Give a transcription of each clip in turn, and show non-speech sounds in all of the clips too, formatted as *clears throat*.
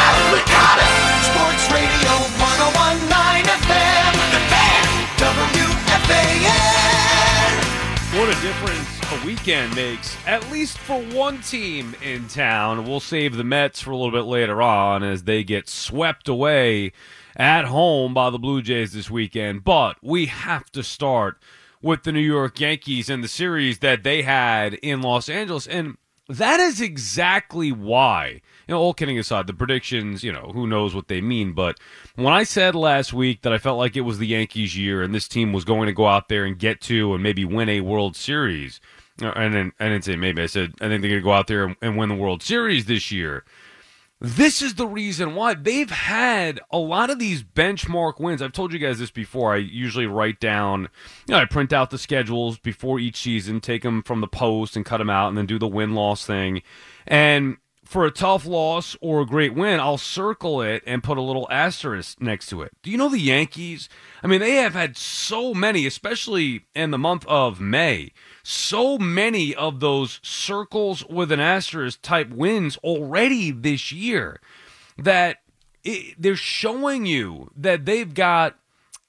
Sal Licata, Sports Radio 1019 FM, The Fan, WFAN. What a difference a weekend makes, at least for one team in town. We'll save the Mets for a little bit later on as they get swept away at home by the Blue Jays this weekend. But we have to start with the New York Yankees and the series that they had in Los Angeles. And that is exactly why, you know, all kidding aside, the predictions, you know, who knows what they mean. But when I said last week that I felt like it was the Yankees' year and this team was going to go out there and get to and maybe win a World Series, uh, and I didn't say maybe, I said I think they're going to go out there and, and win the World Series this year. This is the reason why they've had a lot of these benchmark wins. I've told you guys this before. I usually write down, you know, I print out the schedules before each season, take them from the post and cut them out, and then do the win loss thing. And for a tough loss or a great win, I'll circle it and put a little asterisk next to it. Do you know the Yankees? I mean, they have had so many, especially in the month of May, so many of those circles with an asterisk type wins already this year that it, they're showing you that they've got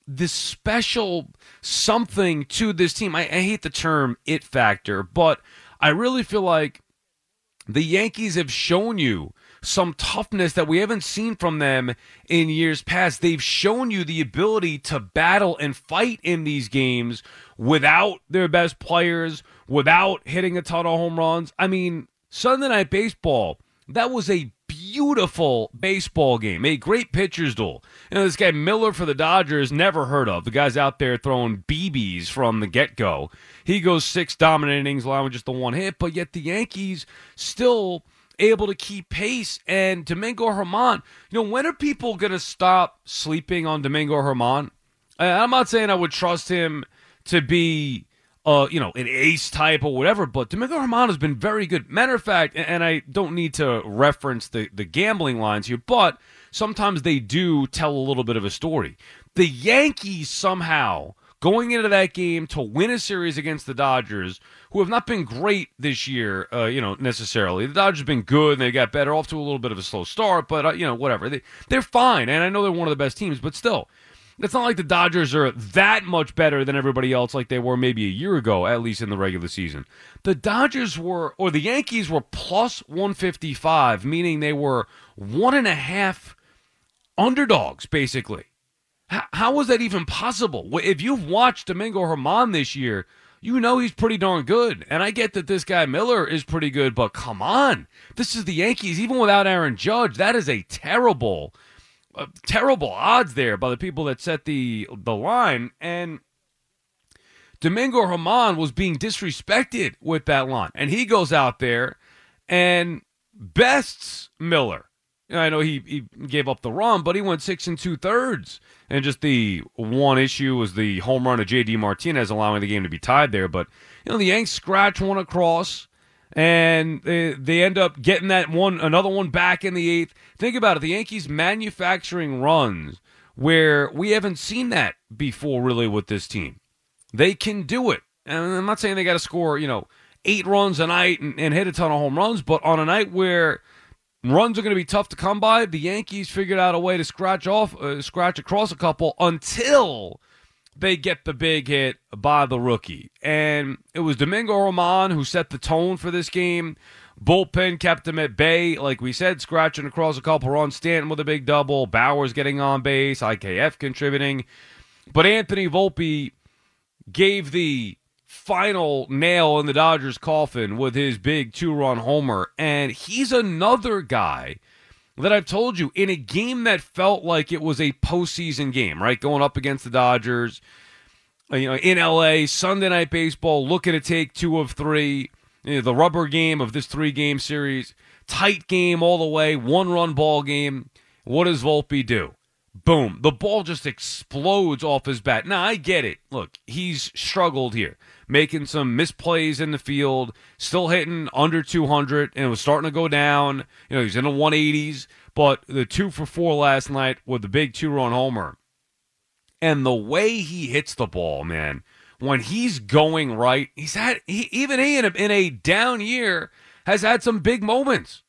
this special something to this team. I, I hate the term it factor, but I really feel like the Yankees have shown you some toughness that we haven't seen from them in years past. They've shown you the ability to battle and fight in these games without their best players, without hitting a ton of home runs. I mean, Sunday Night Baseball, that was a beautiful baseball game, a great pitcher's duel. You know, this guy Miller for the Dodgers, never heard of. The guy's out there throwing BBs from the get go. He goes six dominant innings, allowing just the one hit, but yet the Yankees still able to keep pace. And Domingo Germán, you know, when are people going to stop sleeping on Domingo Germán? I'm not saying I would trust him to be uh, you know, an ace type or whatever, but Domingo Germán has been very good. Matter of fact, and I don't need to reference the, the gambling lines here, but sometimes they do tell a little bit of a story. The Yankees somehow going into that game to win a series against the Dodgers, who have not been great this year, uh, you know, necessarily. The Dodgers have been good and they got better off to a little bit of a slow start, but, uh, you know, whatever. They, they're fine, and I know they're one of the best teams, but still it's not like the Dodgers are that much better than everybody else like they were maybe a year ago, at least in the regular season. The Dodgers were, or the Yankees were plus 155, meaning they were one and a half underdogs, basically. How, how was that even possible? If you've watched Domingo Germán this year, you know he's pretty darn good. And I get that this guy Miller is pretty good, but come on. This is the Yankees. Even without Aaron Judge, that is a terrible uh, terrible odds there by the people that set the the line and Domingo Germán was being disrespected with that line and he goes out there and bests Miller. I know he, he gave up the run, but he went six and two thirds. And just the one issue was the home run of J.D. Martinez, allowing the game to be tied there. But, you know, the Yanks scratch one across and they, they end up getting that one another one back in the eighth. Think about it: the Yankees manufacturing runs where we haven't seen that before, really, with this team. They can do it, and I'm not saying they got to score, you know, eight runs a night and, and hit a ton of home runs, but on a night where runs are going to be tough to come by, the Yankees figured out a way to scratch off, uh, scratch across a couple until they get the big hit by the rookie. And it was Domingo Germán who set the tone for this game. Bullpen kept him at bay, like we said, scratching across a couple runs. Stanton with a big double. Bauers getting on base. IKF contributing. But Anthony Volpe gave the final nail in the Dodgers' coffin with his big two run homer. And he's another guy that I've told you in a game that felt like it was a postseason game, right? Going up against the Dodgers, uh, you know, in LA, Sunday night baseball, looking to take two of three you know, the rubber game of this three game series. Tight game all the way, one run ball game. What does Volpe do? Boom. The ball just explodes off his bat. Now, I get it. Look, he's struggled here, making some misplays in the field, still hitting under 200, and it was starting to go down. You know, he's in the 180s, but the two for four last night with the big two run homer. And the way he hits the ball, man, when he's going right, he's had he, even he in a, in a down year has had some big moments,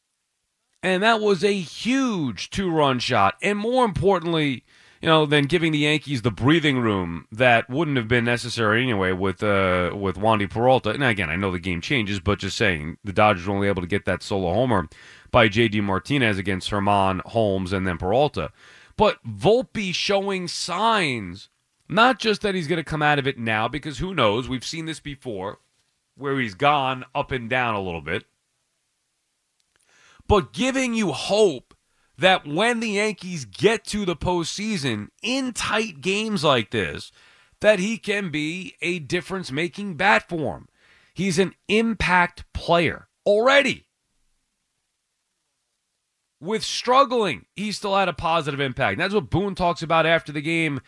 and that was a huge two run shot, and more importantly, you know, than giving the Yankees the breathing room that wouldn't have been necessary anyway with uh with Wandy Peralta. And again, I know the game changes, but just saying the Dodgers were only able to get that solo homer by J.D. Martinez against Germán Holmes and then Peralta. But Volpe showing signs not just that he's going to come out of it now, because who knows? We've seen this before where he's gone up and down a little bit. But giving you hope that when the Yankees get to the postseason in tight games like this, that he can be a difference making bat for him. He's an impact player already. With struggling, he still had a positive impact. And that's what Boone talks about after the game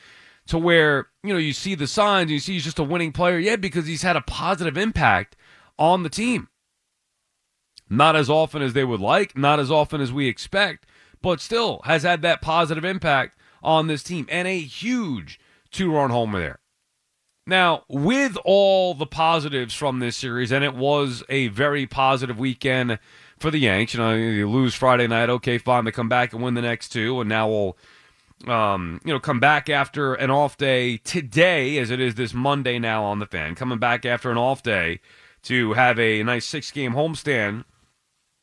to where, you know, you see the signs, you see he's just a winning player. Yeah, because he's had a positive impact on the team. Not as often as they would like, not as often as we expect, but still has had that positive impact on this team and a huge two run homer there. Now, with all the positives from this series, and it was a very positive weekend for the Yanks. You know, you lose Friday night, okay, fine. They come back and win the next two, and now we'll um, you know, come back after an off day today, as it is this Monday now on the fan, coming back after an off day to have a nice six game homestand.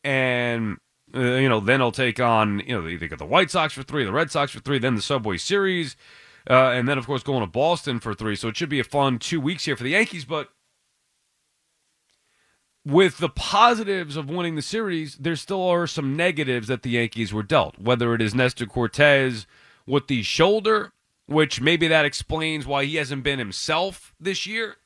And, uh, you know, then they'll take on, you know, they got the White Sox for three, the Red Sox for three, then the Subway Series. Uh, and then, of course, going to Boston for three. So it should be a fun two weeks here for the Yankees. But with the positives of winning the series, there still are some negatives that the Yankees were dealt, whether it is Nestor Cortes with the shoulder, which maybe that explains why he hasn't been himself this year.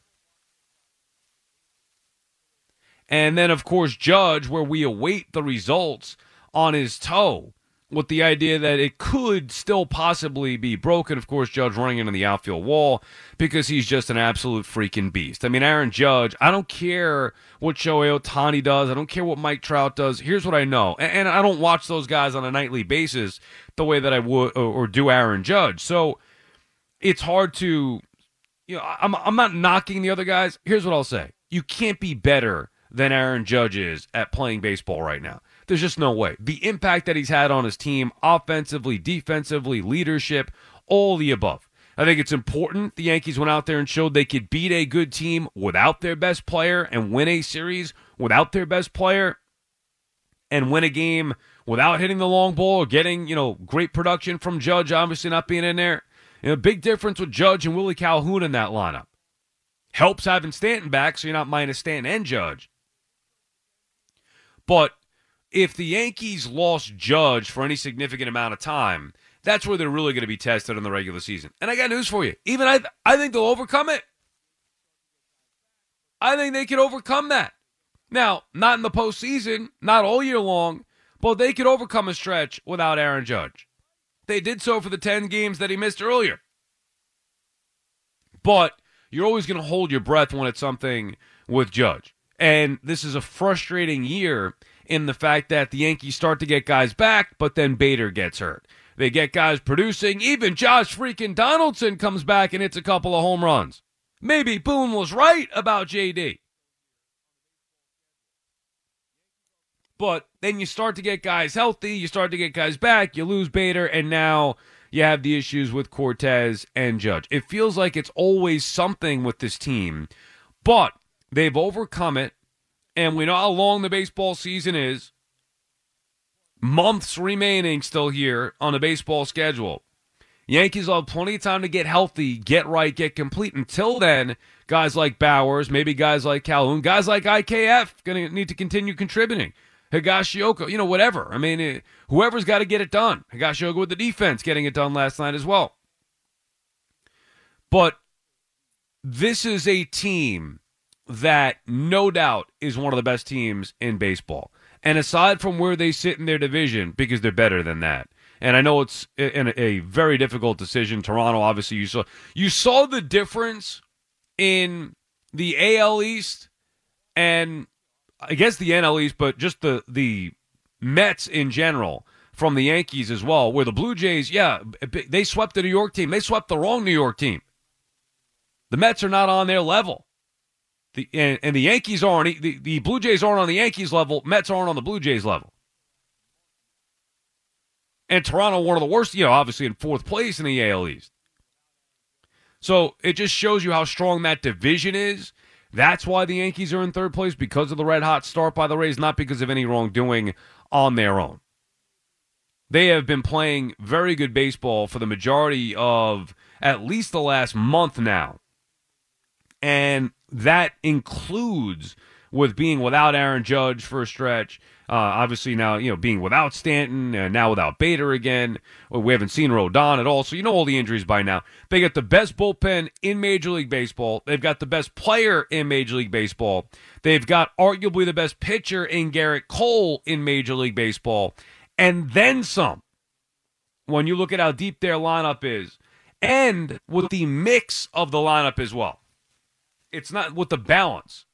And then, of course, Judge, where we await the results on his toe with the idea that it could still possibly be broken. Of course, Judge running into the outfield wall because he's just an absolute freaking beast. I mean, Aaron Judge, I don't care what Shohei Ohtani does. I don't care what Mike Trout does. Here's what I know. And I don't watch those guys on a nightly basis the way that I would or do Aaron Judge. So it's hard to, you know, I'm, I'm not knocking the other guys. Here's what I'll say. You can't be better than Aaron Judge is at playing baseball right now. There's just no way. The impact that he's had on his team, offensively, defensively, leadership, all the above. I think it's important the Yankees went out there and showed they could beat a good team without their best player and win a series without their best player and win a game without hitting the long ball or getting, you know, great production from Judge, obviously not being in there. You know, big difference with Judge and Willie Calhoun in that lineup. Helps having Stanton back so you're not minus Stanton and Judge. But if the Yankees lost Judge for any significant amount of time, that's where they're really going to be tested in the regular season. And I got news for you. Even I, I think they'll overcome it. I think they can overcome that. Now, not in the postseason, not all year long, but they could overcome a stretch without Aaron Judge. They did so for the 10 games that he missed earlier. But you're always going to hold your breath when it's something with Judge. And this is a frustrating year in the fact that the Yankees start to get guys back, but then Bader gets hurt. They get guys producing. Even Josh freaking Donaldson comes back and hits a couple of home runs. Maybe Boone was right about JD. But then you start to get guys healthy, you start to get guys back, you lose Bader, and now you have the issues with Cortes and Judge. It feels like it's always something with this team, but they've overcome it and we know how long the baseball season is. Months remaining still here on the baseball schedule. Yankees will have plenty of time to get healthy, get right, get complete. Until then, guys like Bauers, maybe guys like Calhoun, guys like IKF, going to need to continue contributing. Higashioka, you know, whatever. I mean, it, whoever's got to get it done. Higashioka with the defense getting it done last night as well. But this is a team that no doubt is one of the best teams in baseball. And aside from where they sit in their division, because they're better than that. And I know it's a, a very difficult decision. Toronto, obviously, you saw you saw the difference in the AL East and I guess the NL East, but just the the Mets in general from the Yankees as well. Where the Blue Jays, yeah, they swept the New York team. They swept the wrong New York team. The Mets are not on their level. The and, and the Yankees aren't. The, the Blue Jays aren't on the Yankees level. Mets aren't on the Blue Jays level. And Toronto, one of the worst, you know, obviously in fourth place in the AL East. So it just shows you how strong that division is. That's why the Yankees are in third place because of the red hot start by the Rays, not because of any wrongdoing on their own. They have been playing very good baseball for the majority of at least the last month now. And that includes with being without Aaron Judge for a stretch. Uh, obviously now, you know, being without Stanton and now without Bader again. We haven't seen Rodon at all, so you know all the injuries by now. They got the best bullpen in Major League Baseball. They've got the best player in Major League Baseball. They've got arguably the best pitcher in Gerrit Cole in Major League Baseball. And then some. When you look at how deep their lineup is, and with the mix of the lineup as well. It's not with the balance.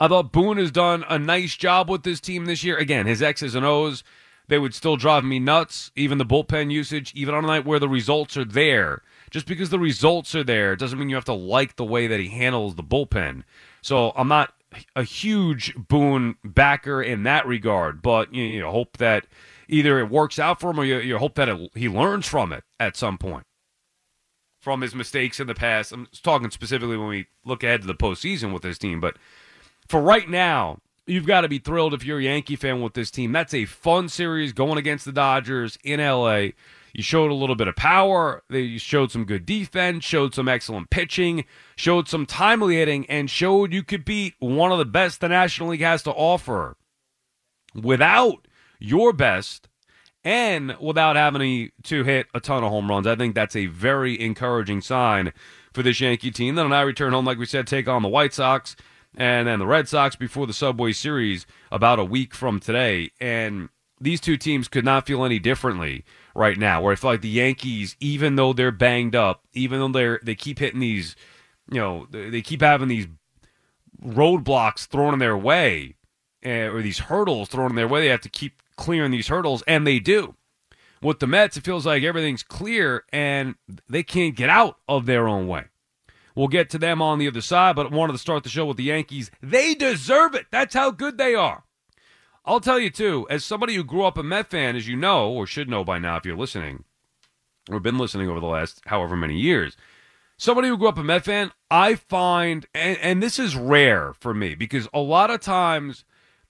I thought Boone has done a nice job with this team this year. Again, his X's and O's, they would still drive me nuts. Even the bullpen usage, even on a night where the results are there. Just because the results are there doesn't mean you have to like the way that he handles the bullpen. So I'm not a huge Boone backer in that regard, but you, know, hope that either it works out for him or you, you hope that it, he learns from it at some point from his mistakes in the past. I'm talking specifically when we look ahead to the postseason with this team, but for right now, you've got to be thrilled if you're a Yankee fan with this team. That's a fun series going against the Dodgers in LA. You showed a little bit of power. They showed some good defense, showed some excellent pitching, showed some timely hitting, and showed you could beat one of the best the National League has to offer without your best and without having to hit a ton of home runs. I think that's a very encouraging sign for this Yankee team. Then when I return home, like we said, take on the White Sox and then the Red Sox before the Subway Series about a week from today. And these two teams could not feel any differently right now. Where I feel like the Yankees, even though they're banged up, even though they're they keep hitting these, you know, they keep having these roadblocks thrown in their way, uh, or these hurdles thrown in their way, they have to keep clearing these hurdles, and they do. With the Mets, it feels like everything's clear and they can't get out of their own way. We'll get to them on the other side, but I wanted to start the show with the Yankees. They deserve it. That's how good they are. I'll tell you, too, as somebody who grew up a Met fan, as you know, or should know by now if you're listening, or been listening over the last however many years, somebody who grew up a Met fan, I find, and, and this is rare for me because a lot of times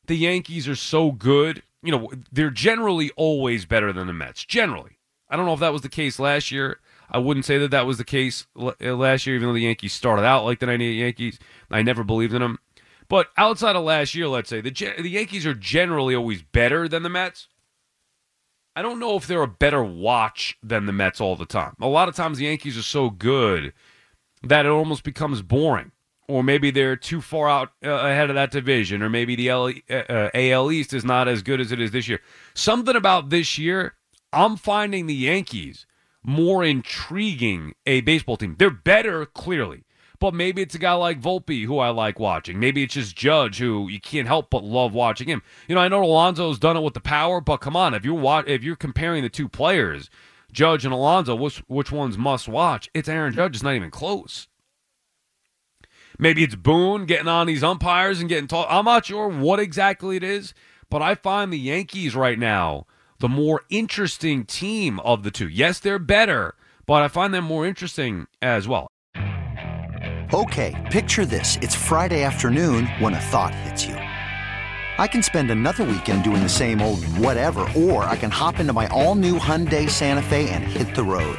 the Yankees are so good, you know, they're generally always better than the Mets. Generally. I don't know if that was the case last year. I wouldn't say that that was the case uh, last year, even though the Yankees started out like the 98 Yankees. I never believed in them. But outside of last year, let's say, the, the Yankees are generally always better than the Mets. I don't know if they're a better watch than the Mets all the time. A lot of times the Yankees are so good that it almost becomes boring. Or maybe they're too far out uh, ahead of that division, or maybe the L- uh, uh AL East is not as good as it is this year. Something about this year, I'm finding the Yankees more intriguing a baseball team. They're better, clearly. But maybe it's a guy like Volpe who I like watching. Maybe it's just Judge who you can't help but love watching him. You know, I know Alonso's done it with the power, but come on, if you're if you're comparing the two players, Judge and Alonso, which which one's must watch? It's Aaron Judge. It's not even close. Maybe it's Boone getting on these umpires and getting tall. I'm not sure what exactly it is, but I find the Yankees right now the more interesting team of the two. Yes, they're better, but I find them more interesting as well. Okay, picture this. It's Friday afternoon when a thought hits you. I can spend another weekend doing the same old whatever, or I can hop into my all new Hyundai Santa Fe and hit the road.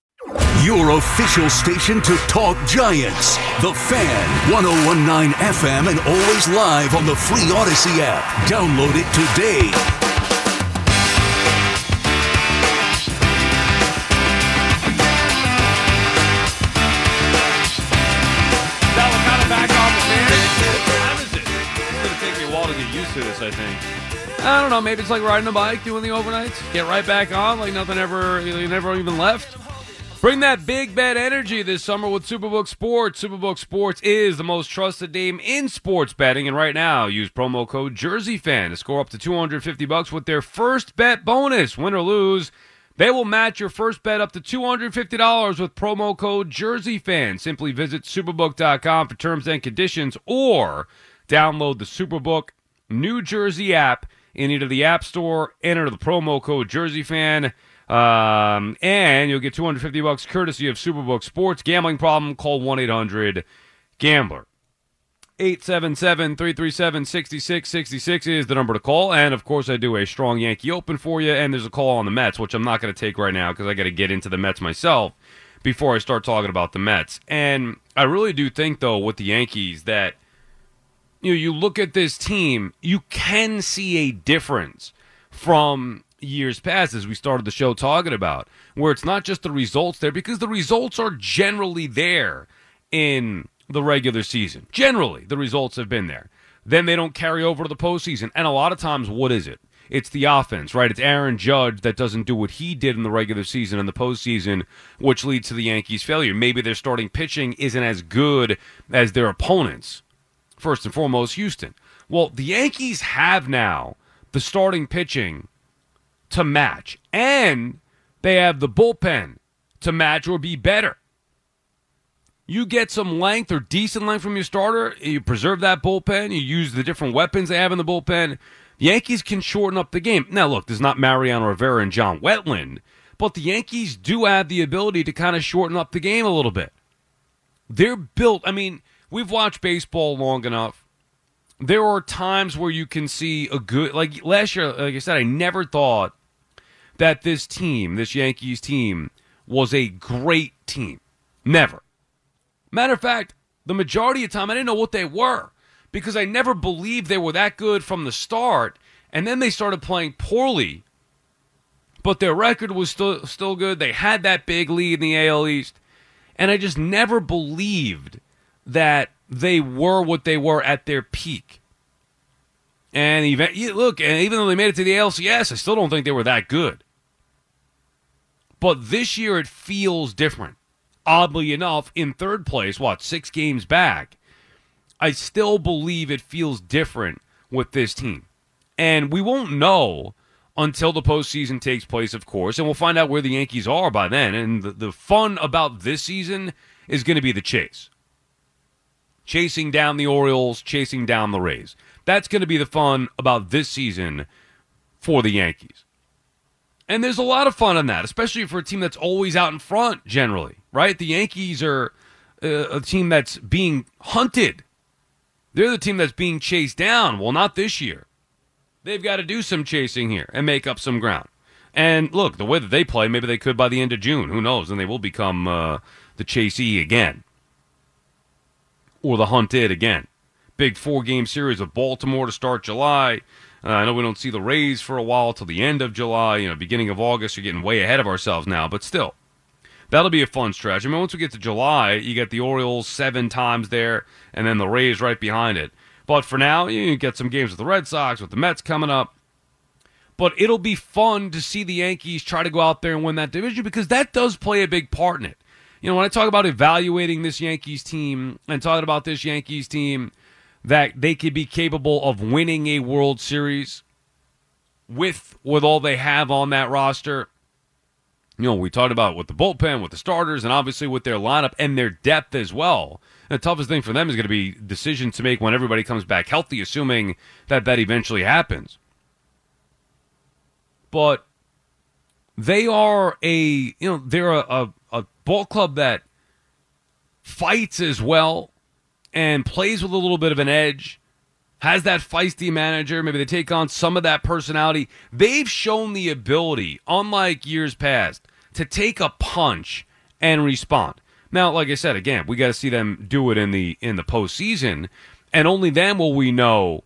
Your official station to talk Giants. The Fan, 1019 FM, and always live on the free Audacy app. Download it today. Now we're kind of back on the fan. What time is it? It's going to take me a while to get used to this, I think. I don't know. Maybe it's like riding a bike, doing the overnights. Get right back on like nothing ever, you never even left. Bring that big bet energy this summer with Superbook Sports. Superbook Sports is the most trusted name in sports betting, and right now use promo code JerseyFan to score up to 250 bucks with their first bet bonus. Win or lose, they will match your first bet up to $250 with promo code JerseyFan. Simply visit superbook.com for terms and conditions or download the Superbook New Jersey app in either the App Store, enter the promo code JerseyFan. Um, and you'll get 250 bucks courtesy of Superbook Sports. Gambling problem? Call 1 800 Gambler. 877 337 6666 is the number to call. And of course, I do a strong Yankee Open for you. And there's a call on the Mets, which I'm not going to take right now because I got to get into the Mets myself before I start talking about the Mets. And I really do think, though, with the Yankees, that you know, you look at this team, you can see a difference from years past, as we started the show talking about, where it's not just the results there, because the results are generally there in the regular season. Generally, the results have been there. Then they don't carry over to the postseason. And a lot of times, what is it? It's the offense, right? It's Aaron Judge that doesn't do what he did in the regular season and the postseason, which leads to the Yankees' failure. Maybe their starting pitching isn't as good as their opponents. First and foremost, Houston. Well, the Yankees have now the starting pitching to match, and they have the bullpen to match or be better. You get some length or decent length from your starter, you preserve that bullpen, you use the different weapons they have in the bullpen. The Yankees can shorten up the game. Now, look, there's not Mariano Rivera and John Wetteland, but the Yankees do have the ability to kind of shorten up the game a little bit. They're built, I mean, we've watched baseball long enough. There are times where you can see a good, like last year, like I said, I never thought that this team, this Yankees team, was a great team. Never. Matter of fact, the majority of the time I didn't know what they were because I never believed they were that good from the start. And then they started playing poorly, but their record was still still good. They had that big lead in the AL East, and I just never believed that they were what they were at their peak. And even look, and even though they made it to the ALCS, I still don't think they were that good. But this year it feels different. Oddly enough, in third place, what, six games back, I still believe it feels different with this team. And we won't know until the postseason takes place, of course, and we'll find out where the Yankees are by then. And the, the fun about this season is going to be the chase. Chasing down the Orioles, chasing down the Rays. That's going to be the fun about this season for the Yankees. And there's a lot of fun in that, especially for a team that's always out in front generally, right? The Yankees are uh, a team that's being hunted. They're the team that's being chased down. Well, not this year. They've got to do some chasing here and make up some ground. And look, the way that they play, maybe they could by the end of June. Who knows? And they will become uh, the chasee again or the hunted again. big four game series of Baltimore to start July. Uh, I know we don't see the Rays for a while till the end of July, you know, beginning of August. You're getting way ahead of ourselves now, but still, that'll be a fun stretch. I mean, once we get to July, you get the Orioles seven times there, and then the Rays right behind it. But for now, you get some games with the Red Sox, with the Mets coming up. But it'll be fun to see the Yankees try to go out there and win that division because that does play a big part in it. You know, when I talk about evaluating this Yankees team and talking about this Yankees team, that they could be capable of winning a World Series with with all they have on that roster. You know, we talked about with the bullpen, with the starters, and obviously with their lineup and their depth as well. The toughest thing for them is going to be decisions to make when everybody comes back healthy, assuming that that eventually happens. But they are a you know they're a, a, a ball club that fights as well and plays with a little bit of an edge, has that feisty manager. Maybe they take on some of that personality. They've shown the ability, unlike years past, to take a punch and respond. Now, like I said, again, we got to see them do it in the in the postseason, and only then will we know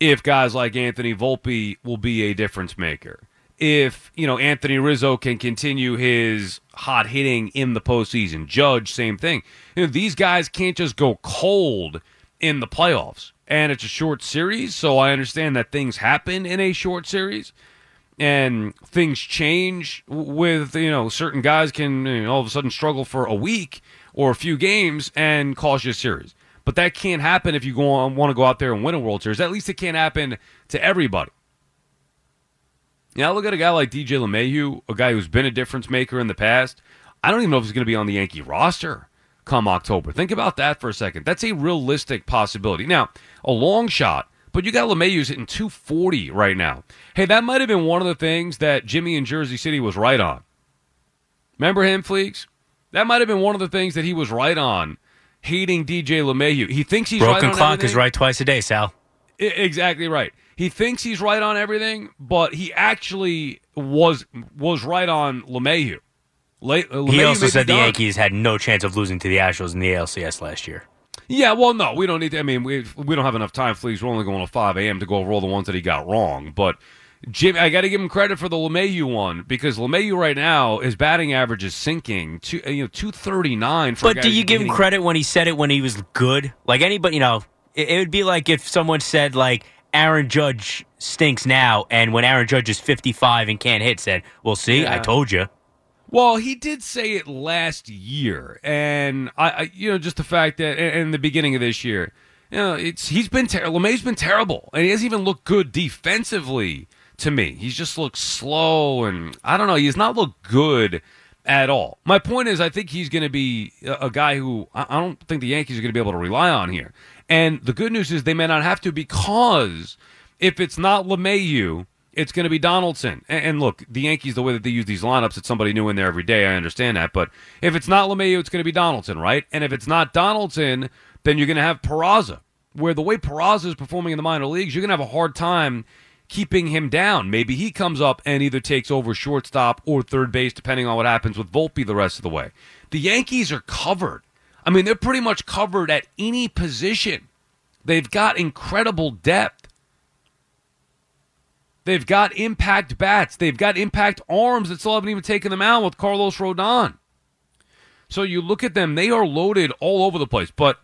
if guys like Anthony Volpe will be a difference maker. If you know Anthony Rizzo can continue his hot hitting in the postseason, Judge same thing. You know, these guys can't just go cold in the playoffs, and it's a short series, so I understand that things happen in a short series and things change with you know certain guys can you know, all of a sudden struggle for a week or a few games and cost you a series. But that can't happen if you go on, want to go out there and win a World Series. At least it can't happen to everybody. Now look at a guy like DJ LeMahieu, a guy who's been a difference maker in the past. I don't even know if he's going to be on the Yankee roster come October. Think about that for a second. That's a realistic possibility. Now, a long shot, but you got LeMahieu's hitting 240 right now. Hey, that might have been one of the things that Jimmy in Jersey City was right on. Remember him, Fleeks? That might have been one of the things that he was right on, hating DJ LeMahieu. He thinks he's Broken right clock everything. is right twice a day, Sal. I- exactly right. He thinks he's right on everything, but he actually was was right on LeMahieu. Le- uh, He LeMahieu also said the done. Yankees had no chance of losing to the Astros in the ALCS last year. Yeah, well, no, we don't need to. I mean, we we don't have enough time, Fleas. We're only going to 5 a.m. to go over all the ones that he got wrong. But Jim, I got to give him credit for the LeMahieu one because LeMahieu right now his batting average is sinking to uh, you know 239. But do you give him credit when he said it when he was good? Like anybody, you know, it, it would be like if someone said like Aaron Judge stinks now, and when Aaron Judge is 55 and can't hit, said, "Well, see, I told you." Well, he did say it last year, and I, I you know, just the fact that in in the beginning of this year, you know, it's he's been ter- LeMay's been terrible, and he hasn't even looked good defensively to me. He's just looked slow, and I don't know. He's not looked good at all. My point is, I think he's going to be a, a guy who I, I don't think the Yankees are going to be able to rely on here. And the good news is they may not have to because if it's not LeMahieu, it's going to be Donaldson. And, look, the Yankees, the way that they use these lineups, it's somebody new in there every day. I understand that. But if it's not LeMahieu, it's going to be Donaldson, right? And if it's not Donaldson, then you're going to have Peraza. Where the way Peraza is performing in the minor leagues, you're going to have a hard time keeping him down. Maybe he comes up and either takes over shortstop or third base, depending on what happens with Volpe the rest of the way. The Yankees are covered. I mean, they're pretty much covered at any position. They've got incredible depth. They've got impact bats. They've got impact arms that still haven't even taken them out with Carlos Rodon. So you look at them, they are loaded all over the place. But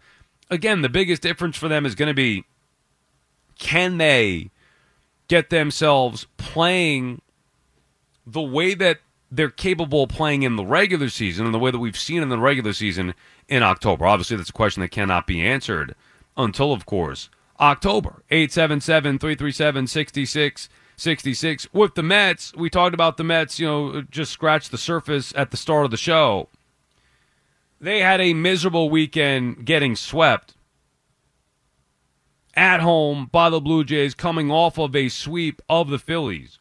again, the biggest difference for them is going to be can they get themselves playing the way that they're capable of playing in the regular season and the way that we've seen in the regular season in October? Obviously, that's a question that cannot be answered until, of course, October. 877 337 6666. With the Mets, we talked about the Mets, you know, just scratched the surface at the start of the show. They had a miserable weekend getting swept at home by the Blue Jays coming off of a sweep of the Phillies.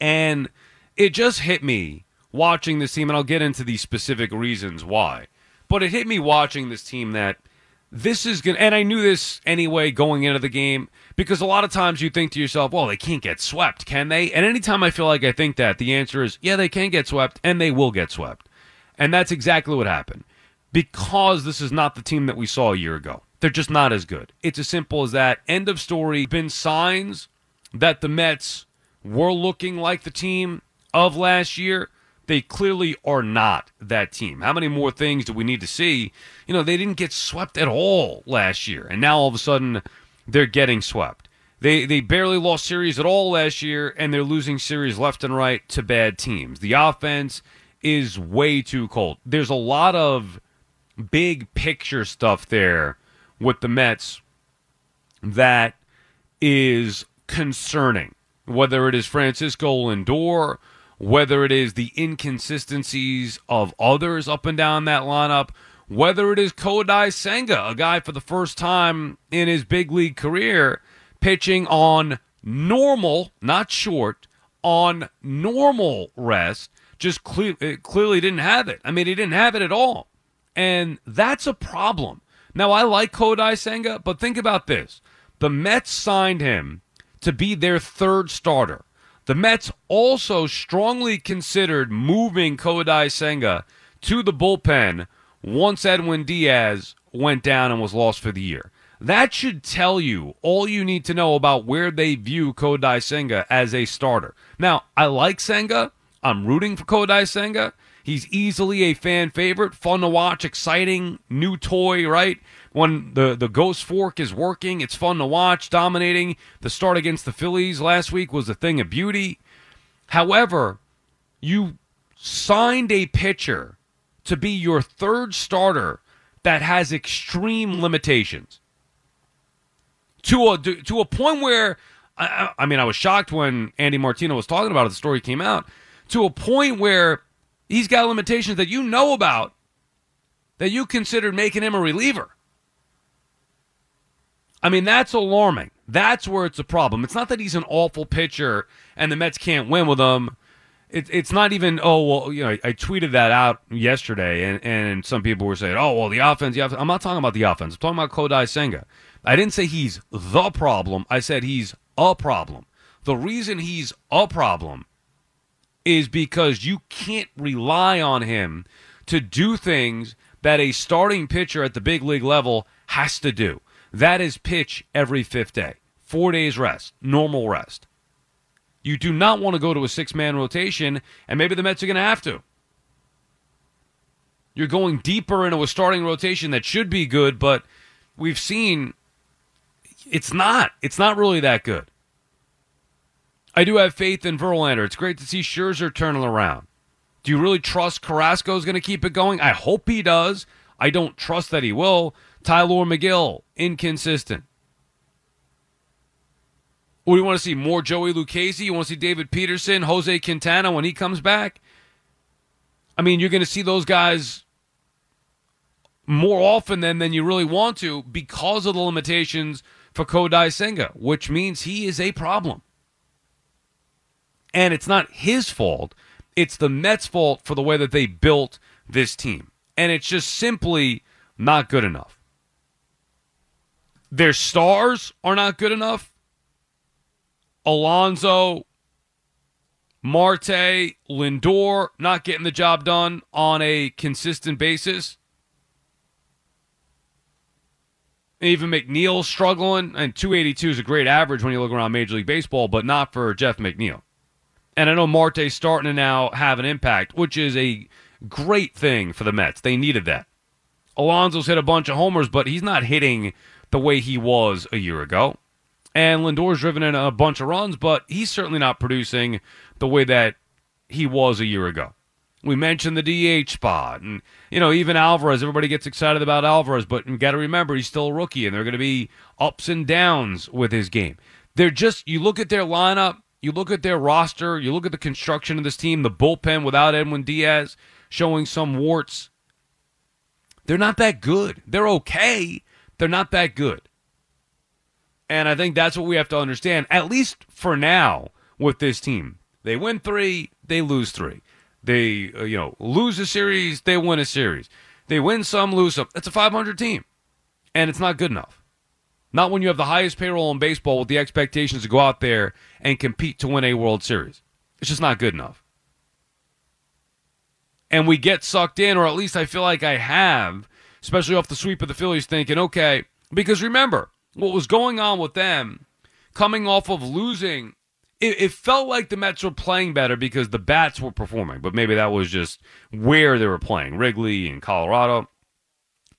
And it just hit me watching this team, and I'll get into the specific reasons why. But it hit me watching this team that this is going to, and I knew this anyway going into the game, because a lot of times you think to yourself, well, they can't get swept, can they? And anytime I feel like I think that, the answer is, yeah, they can get swept, and they will get swept. And that's exactly what happened. Because this is not the team that we saw a year ago. They're just not as good. It's as simple as that. End of story. Been signs that the Mets were looking like the team of last year. They clearly are not that team. How many more things do we need to see? You know, they didn't get swept at all last year, and now all of a sudden they're getting swept. They they barely lost series at all last year, and they're losing series left and right to bad teams. The offense is way too cold. There's a lot of big picture stuff there with the Mets that is concerning. Whether it is Francisco Lindor, whether it is the inconsistencies of others up and down that lineup, whether it is Kodai Senga, a guy for the first time in his big league career pitching on normal, not short, on normal rest, just cle- uh, clearly didn't have it. I mean, he didn't have it at all. And that's a problem. Now, I like Kodai Senga, but think about this. The Mets signed him to be their third starter. The Mets also strongly considered moving Kodai Senga to the bullpen once Edwin Diaz went down and was lost for the year. That should tell you all you need to know about where they view Kodai Senga as a starter. Now, I like Senga. I'm rooting for Kodai Senga. He's easily a fan favorite, fun to watch, exciting, new toy, right? When the, the Ghost Fork is working, it's fun to watch, dominating. The start against the Phillies last week was a thing of beauty. However, you signed a pitcher to be your third starter that has extreme limitations. To a to a point where I, I mean I was shocked when Andy Martino was talking about it, the story came out. To a point where he's got limitations that you know about that you considered making him a reliever. I mean, that's alarming. That's where it's a problem. It's not that he's an awful pitcher and the Mets can't win with him. It, it's not even, oh, well, you know, I, I tweeted that out yesterday, and, and some people were saying, oh, well, the offense, the offense. I'm not talking about the offense. I'm talking about Kodai Senga. I didn't say he's the problem. I said he's a problem. The reason he's a problem is because you can't rely on him to do things that a starting pitcher at the big league level has to do. That is pitch every fifth day, four days rest, normal rest. You do not want to go to a six man rotation, and maybe the Mets are going to have to. You're going deeper into a starting rotation that should be good, but we've seen it's not. It's not really that good. I do have faith in Verlander. It's great to see Scherzer turning around. Do you really trust Carrasco is going to keep it going? I hope he does. I don't trust that he will. Tylor Megill, inconsistent. What do you want to see? More Joey Lucchesi? You want to see David Peterson, Jose Quintana when he comes back? I mean, you're going to see those guys more often than, than you really want to because of the limitations for Kodai Senga, which means he is a problem. And it's not his fault. It's the Mets' fault for the way that they built this team. And it's just simply not good enough. Their stars are not good enough. Alonso, Marte, Lindor not getting the job done on a consistent basis. Even McNeil struggling, and 282 is a great average when you look around Major League Baseball, but not for Jeff McNeil. And I know Marte's starting to now have an impact, which is a great thing for the Mets. They needed that. Alonso's hit a bunch of homers, but he's not hitting the way he was a year ago. And Lindor's driven in a bunch of runs, but he's certainly not producing the way that he was a year ago. We mentioned the DH spot, and you know even Alvarez. Everybody gets excited about Alvarez, but you got to remember he's still a rookie, and there are going to be ups and downs with his game. They're just you look at their lineup, you look at their roster, you look at the construction of this team, the bullpen without Edwin Diaz showing some warts. They're not that good. They're okay. They're not that good. And I think that's what we have to understand, at least for now, with this team. They win three, they lose three. They, uh, you know, lose a series, they win a series. They win some, lose some. It's a 500 team, and it's not good enough. Not when you have the highest payroll in baseball with the expectations to go out there and compete to win a World Series. It's just not good enough. And we get sucked in, or at least I feel like I have, especially off the sweep of the Phillies, thinking, okay, Because remember, what was going on with them coming off of losing, it, it felt like the Mets were playing better because the bats were performing, but maybe that was just where they were playing Wrigley and Colorado.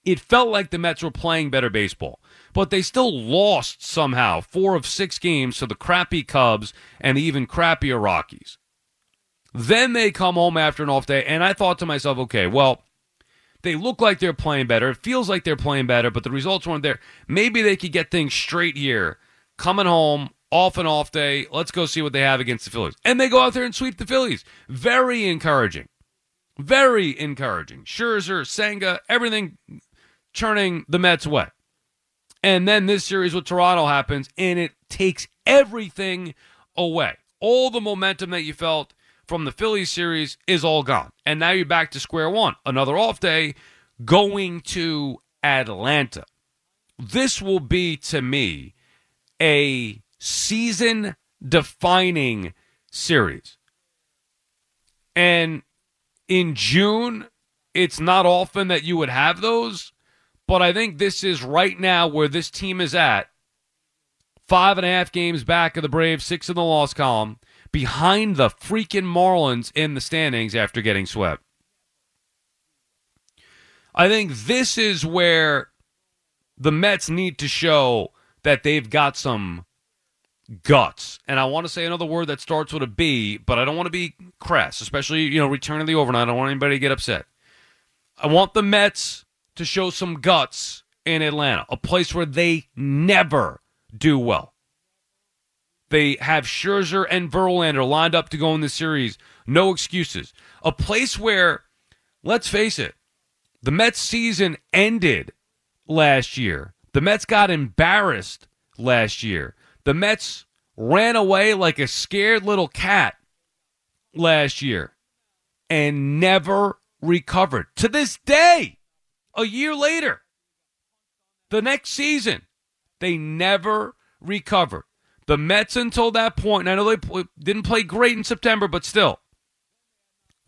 It felt like the Mets were playing better baseball, but they still lost somehow four of six games to the crappy Cubs and the even crappier Rockies. Then they come home after an off day, and I thought to myself, okay, well, they look like they're playing better. It feels like they're playing better, but the results weren't there. Maybe they could get things straight here. Coming home, off and off day. Let's go see what they have against the Phillies. And they go out there and sweep the Phillies. Very encouraging. Very encouraging. Scherzer, Senga, everything turning the Mets away. And then this series with Toronto happens, and it takes everything away. All the momentum that you felt from the Phillies series is all gone. And now you're back to square one. Another off day going to Atlanta. This will be, to me, a season defining series. And in June, it's not often that you would have those, but I think this is right now where this team is at. Five and a half games back of the Braves, six in the loss column, behind the freaking Marlins in the standings after getting swept. I think this is where the Mets need to show that they've got some guts. And I want to say another word that starts with a B, but I don't want to be crass, especially, you know, returning the overnight. I don't want anybody to get upset. I want the Mets to show some guts in Atlanta, a place where they never do well. They have Scherzer and Verlander lined up to go in the series. No excuses. A place where, let's face it, the Mets season ended last year. The Mets got embarrassed last year. The Mets ran away like a scared little cat last year and never recovered. To this day, a year later, the next season, they never recovered. The Mets, until that point, and I know they didn't play great in September, but still,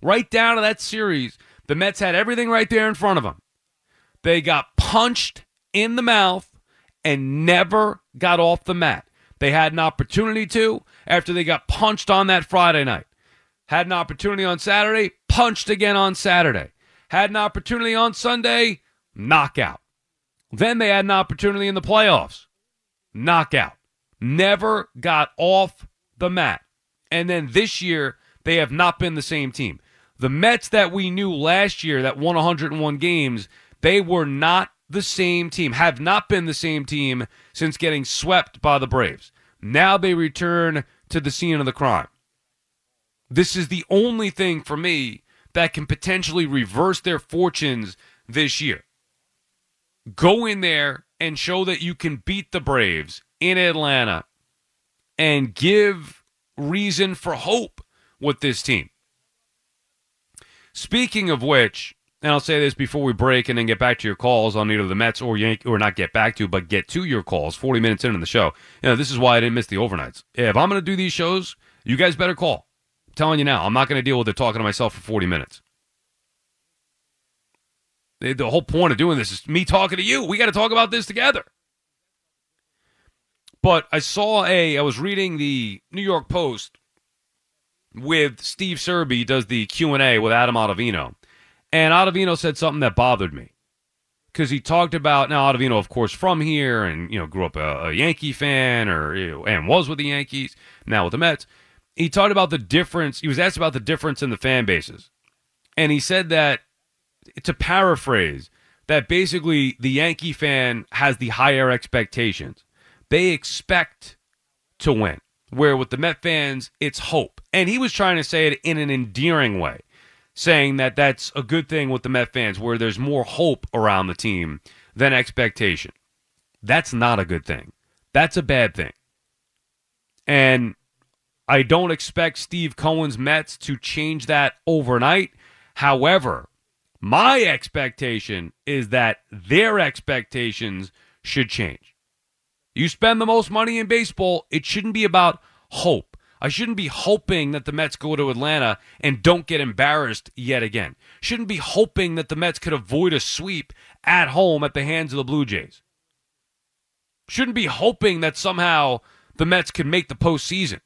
right down to that series, the Mets had everything right there in front of them. They got punched in the mouth and never got off the mat. They had an opportunity to after they got punched on that Friday night. Had an opportunity on Saturday, punched again on Saturday. Had an opportunity on Sunday, knockout. Then they had an opportunity in the playoffs, knockout. Never got off the mat. And then this year, they have not been the same team. The Mets that we knew last year that won 101 games, they were not the same team, have not been the same team since getting swept by the Braves. Now they return to the scene of the crime. This is the only thing for me that can potentially reverse their fortunes this year. Go in there and show that you can beat the Braves in Atlanta and give reason for hope with this team. Speaking of which, and I'll say this before we break and then get back to your calls on either the Mets or Yank or not get back to, but get to your calls 40 minutes into the show. You know, this is why I didn't miss the overnights. If I'm going to do these shows, you guys better call. I'm telling you now, I'm not going to deal with it talking to myself for 40 minutes. The, the whole point of doing this is me talking to you. We got to talk about this together. But I saw a, I was reading the New York Post with Steve Serby does the Q&A with Adam Ottavino and Ottavino said something that bothered me because he talked about now Ottavino, of course, from here and you know grew up a, a Yankee fan or you know, and was with the Yankees, now with the Mets. He talked about the difference. He was asked about the difference in the fan bases, and he said that to paraphrase that basically the Yankee fan has the higher expectations. They expect to win, where with the Met fans it's hope. And he was trying to say it in an endearing way saying that that's a good thing with the Met fans, where there's more hope around the team than expectation. That's not a good thing. That's a bad thing. And I don't expect Steve Cohen's Mets to change that overnight. However, my expectation is that their expectations should change. You spend the most money in baseball, it shouldn't be about hope. I shouldn't be hoping that the Mets go to Atlanta and don't get embarrassed yet again. Shouldn't be hoping that the Mets could avoid a sweep at home at the hands of the Blue Jays. Shouldn't be hoping that somehow the Mets can make the postseason.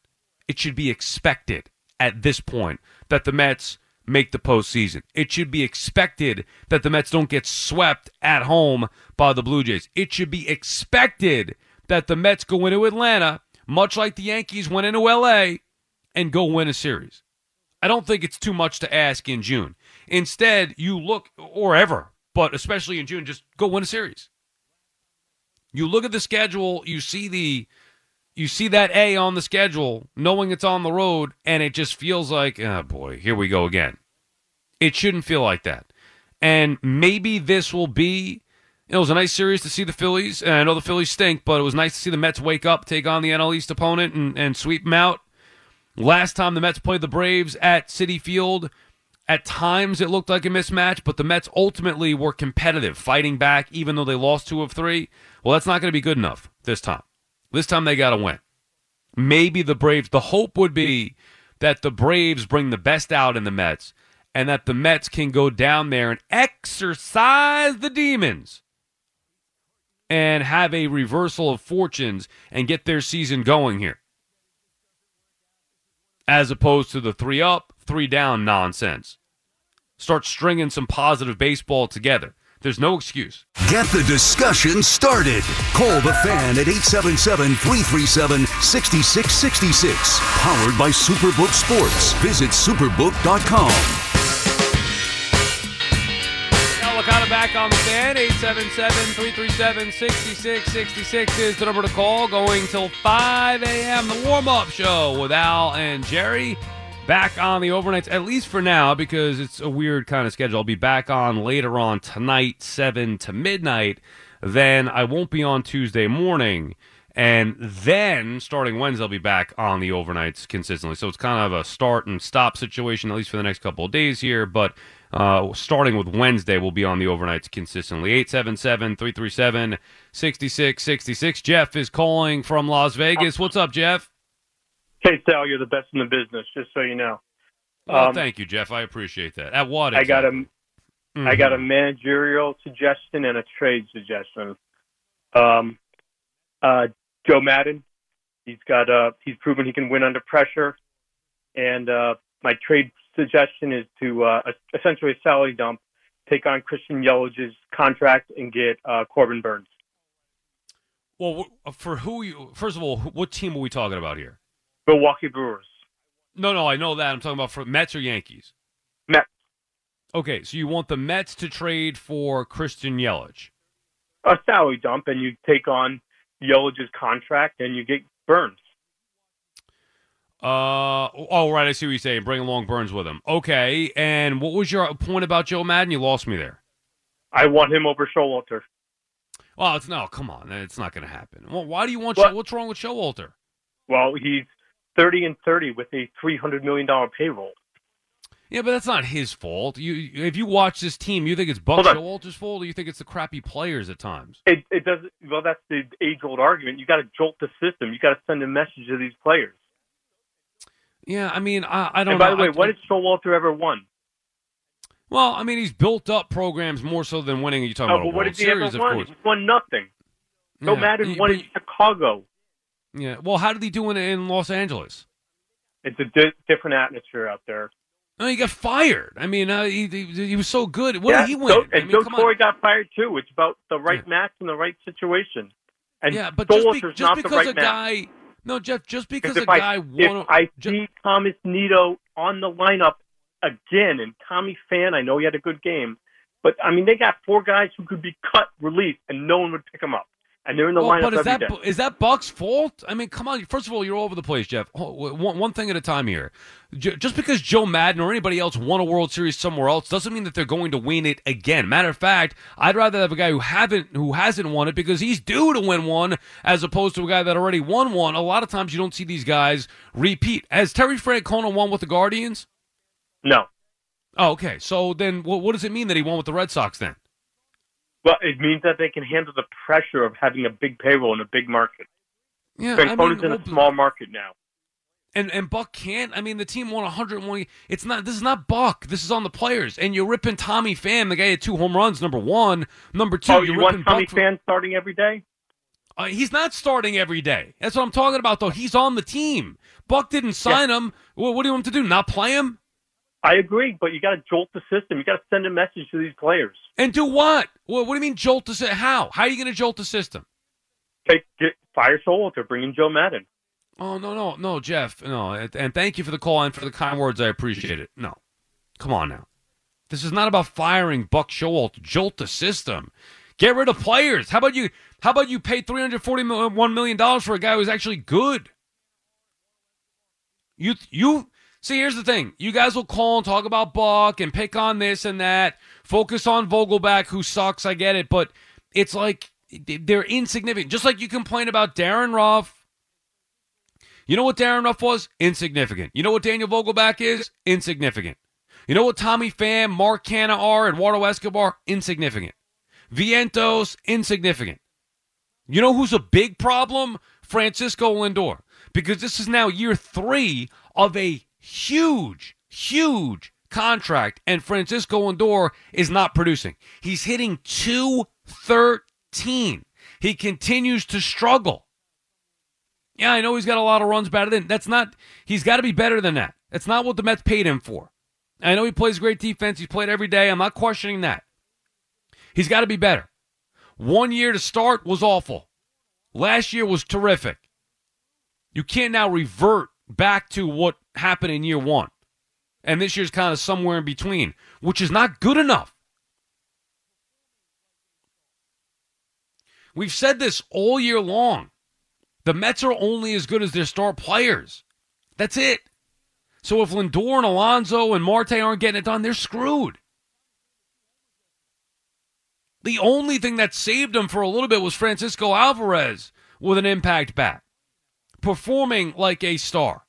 It should be expected at this point that the Mets make the postseason. It should be expected that the Mets don't get swept at home by the Blue Jays. It should be expected that the Mets go into Atlanta, much like the Yankees went into LA, and go win a series. I don't think it's too much to ask in June. Instead, you look, or ever, but especially in June, just go win a series. You look at the schedule, you see the you see that A on the schedule, knowing it's on the road, and it just feels like, oh boy, here we go again. It shouldn't feel like that. And maybe this will be. It was a nice series to see the Phillies. And I know the Phillies stink, but it was nice to see the Mets wake up, take on the NL East opponent, and, and sweep them out. Last time the Mets played the Braves at Citi Field, at times it looked like a mismatch, but the Mets ultimately were competitive, fighting back, even though they lost two of three. Well, that's not going to be good enough this time. This time they got to win. Maybe the Braves, the hope would be that the Braves bring the best out in the Mets and that the Mets can go down there and exercise the demons and have a reversal of fortunes and get their season going here. As opposed to the three up, three down nonsense. Start stringing some positive baseball together. There's no excuse. Get the discussion started. Call the fan at 877 337 6666. Powered by Superbook Sports. Visit superbook.com. back on the fan. 877-337-6666 is the number to call. Going till 5 a.m. The warm-up show with Al and Jerry. Back on the overnights, at least for now, because it's a weird kind of schedule. I'll be back on later on tonight, 7 to midnight. Then I won't be on Tuesday morning. And then starting Wednesday, I'll be back on the overnights consistently. So it's kind of a start and stop situation, at least for the next couple of days here. But uh, starting with Wednesday, we'll be on the overnights consistently. 877 337 6666. Jeff is calling from Las Vegas. What's up, Jeff? Hey, Sal, you're the best in the business, just so you know. Well, Um, thank you, Jeff. I appreciate that. At what? I got a, exactly? I got a managerial suggestion and a trade suggestion. Um, uh, Joe Maddon, he's got uh, he's proven he can win under pressure, and uh, my trade suggestion is to uh, essentially a salary dump, take on Christian Yelich's contract and get uh, Corbin Burnes. Well, for who you? First of all, what team are we talking about here? Milwaukee Brewers. No, no, I know that. I'm talking about for Mets or Yankees. Mets. Okay, so you want the Mets to trade for Christian Yelich? A salary dump, and you take on Yelich's contract, and you get Burnes. Uh oh, right. I see what you're saying. Bring along Burnes with him. Okay, and what was your point about Joe Maddon? You lost me there. I want him over Showalter. Well, it's no. Come on, it's not going to happen. Well, why do you want? Show, what's wrong with Showalter? Well, he's thirty and thirty with a three hundred million dollar payroll. Yeah, but that's not his fault. You, if you watch this team, you think it's Buck Showalter's fault, or you think it's the crappy players at times? It it does well. That's the age old argument. You got to jolt the system. You got to send a message to these players. Yeah, I mean, I, I don't. And by know. the way, I- what has Showalter ever won? Well, I mean, he's built up programs more so than winning. You talking Oh, about what World has he Series, ever of course. He's won nothing. No Yeah, but- won in Chicago. Yeah. Well, how did he do in, in Los Angeles? It's a di- different atmosphere out there. No, he got fired. I mean, uh, he, he he was so good. What yeah, did he win? So, I and mean, Joe come Torre got fired too. It's about the right match and the right situation. And Yeah, but just, be, just not the because right a match. No, Jeff, just because a I, guy if won. I see Thomas Nido on the lineup again, and Tommy Pham, I know he had a good game, but I mean they got four guys who could be cut, released, and no one would pick them up, and they're in the Well, lineup but is that day. Is that Buck's fault? I mean, come on. First of all, you're all over the place, Jeff. One, one thing at a time here. Just because Joe Maddon or anybody else won a World Series somewhere else doesn't mean that they're going to win it again. Matter of fact, I'd rather have a guy who haven't who hasn't won it because he's due to win one, as opposed to a guy that already won one. A lot of times you don't see these guys repeat. Has Terry Francona won with the Guardians? No. Oh, okay. So then, what, what does it mean that he won with the Red Sox then? Well, it means that they can handle the pressure of having a big payroll in a big market. Yeah, I Francona's mean, in a small market now. And and Buck can't. I mean, the team won 101. It's not. This is not Buck. This is on the players. And you're ripping Tommy Pham, the guy had two home runs. Number one. Number two. oh, you're want ripping Tommy Buck for- starting every day? Uh, he's not starting every day. That's what I'm talking about, though. He's on the team. Buck didn't sign him. Well, what do you want him to do? Not play him? I agree, but you got to jolt the system. You got to send a message to these players. And do what? Well, what do you mean jolt the system? How? How are you going to jolt the system? Take get, fire Showalter, bring in Joe Maddon. Oh no no no Jeff no and, and thank you for the call and for the kind words I appreciate it no come on now this is not about firing Buck Showalter jolt the system get rid of players how about you how about you pay three hundred forty uh, one million dollars for a guy who's actually good you you see here's the thing you guys will call and talk about Buck and pick on this and that focus on Vogelbach who sucks I get it but it's like they're insignificant just like you complain about Darin Ruf you know what Darin Ruf was? Insignificant. You know what Daniel Vogelbach is? Insignificant. You know what Tommy Pham, Mark Canha are, Eduardo Escobar? Insignificant. Vientos, insignificant. You know who's a big problem? Francisco Lindor. Because this is now year three of a huge, huge contract, and Francisco Lindor is not producing. He's hitting 213. He continues to struggle. Yeah, I know he's got a lot of runs better than that's not he's got to be better than that. That's not what the Mets paid him for. I know he plays great defense. He's played every day. I'm not questioning that. He's got to be better. One year to start was awful. Last year was terrific. You can't now revert back to what happened in year one. And this year's kind of somewhere in between, which is not good enough. We've said this all year long. The Mets are only as good as their star players. That's it. So if Lindor and Alonso and Marte aren't getting it done, they're screwed. The only thing that saved them for a little bit was Francisco Alvarez with an impact bat, performing like a star.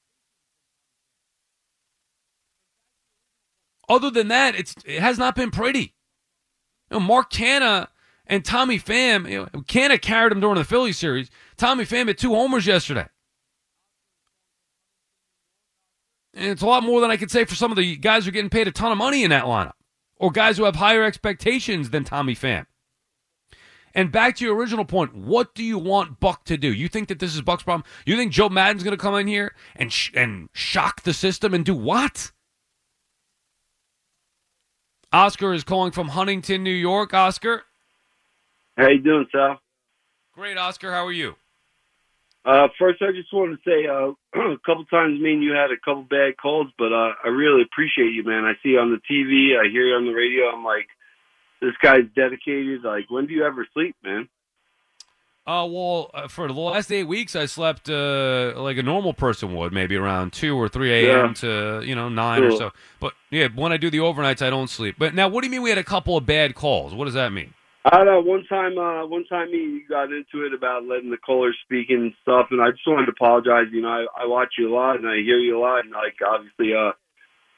Other than that, it's it has not been pretty. You know, Mark Canha and Tommy Pham, you know, Canha carried him during the Philly series. Tommy Pham hit two homers yesterday. And it's a lot more than I could say for some of the guys who are getting paid a ton of money in that lineup, or guys who have higher expectations than Tommy Pham. And back to your original point, what do you want Buck to do? You think that this is Buck's problem? You think Joe Maddon's going to come in here and sh- and shock the system and do what? Oscar is calling from Huntington, New York. Oscar, How you doing, Sal? great. Oscar, how are you? Uh, first, I just want to say uh, *clears throat* a couple times, me and you had a couple bad calls, but uh, I really appreciate you, man. I see you on the TV, I hear you on the radio. I'm like, this guy's dedicated. Like, when do you ever sleep, man? Uh, well, uh, for the last eight weeks, I slept uh, like a normal person would, maybe around two or three a.m. Yeah. to you know nine or so. But yeah, when I do the overnights, I don't sleep. But now, what do you mean we had a couple of bad calls? What does that mean? I don't know. One time, uh, one time, me you got into it about letting the callers speak and stuff, and I just wanted to apologize. You know, I, I watch you a lot and I hear you a lot, and like obviously, uh,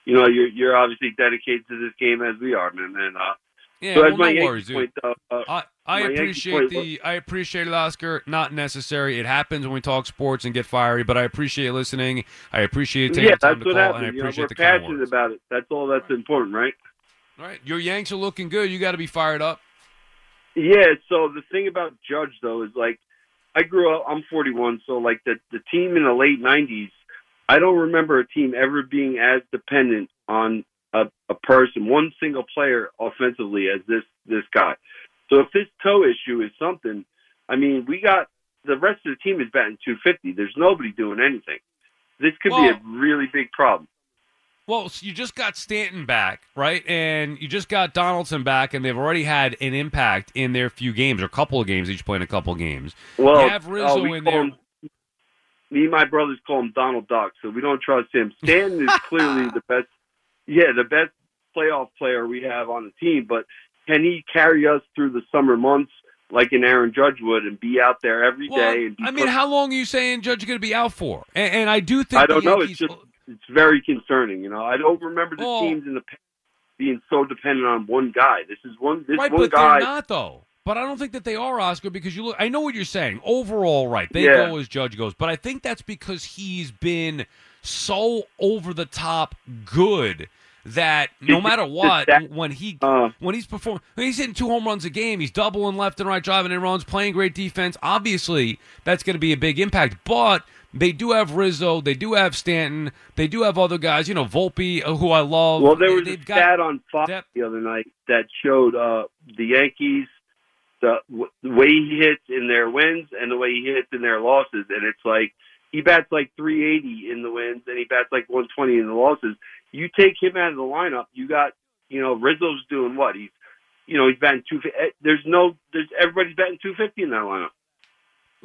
you know, you're you're obviously dedicated to this game as we are, man. And uh, Yeah, so well, no worries, dude. point, uh, uh, I, I my appreciate the I appreciate it, Oscar. Not necessary. It happens when we talk sports and get fiery, but I appreciate listening. I appreciate taking yeah, the time to call, and I you know, appreciate we're the kind passionate about it. That's all that's important, right? All right, your Yanks are looking good. You got to be fired up. Yeah. So the thing about Judge though is like, I grew up. I'm 41, so like the the team in the late 90s, I don't remember a team ever being as dependent on a, a person, one single player offensively as this this guy. So if this toe issue is something, I mean, we got the rest of the team is batting 250. There's nobody doing anything. This could be a really big problem. Well, so you just got Stanton back, right? And you just got Donaldson back, and they've already had an impact in their few games, or a couple of games, each playing a couple of games. Well, you have Rizzo uh, we in there. him- me and my brothers call him Donald Duck, so we don't trust him. Stanton is clearly *laughs* the best. Yeah, the best playoff player we have on the team. But can he carry us through the summer months like an Aaron Judge would and be out there every day? Well, and I mean, how long are you saying Judge is going to be out for? And, and I do think I don't know. Yankees, It's just it's very concerning. You know, I don't remember the Oh. teams in the past being so dependent on one guy. This is one. This right, one but guy. they're not though. But I don't think that they are Oscar because you look. I know what you're saying. Overall, right? They Yeah. go as Judge goes, but I think that's because he's been so over the top good that no matter what, when he Uh. when he's performing, he's hitting two home runs a game. He's doubling left and right, driving in runs, playing great defense. Obviously, that's going to be a big impact. But they do have Rizzo, they do have Stanton, they do have other guys. You know, Volpe, uh, who I love. Well, there They- was a they've got- stat on Fox depth. the other night that showed uh, the Yankees the, w- the way he hits in their wins and the way he hits in their losses, and it's like he bats like 380 in the wins and he bats like 120 in the losses. You take him out of the lineup, you got you know Rizzo's doing what he's you know he's batting two. Eh, there's no there's everybody's batting 250 in that lineup.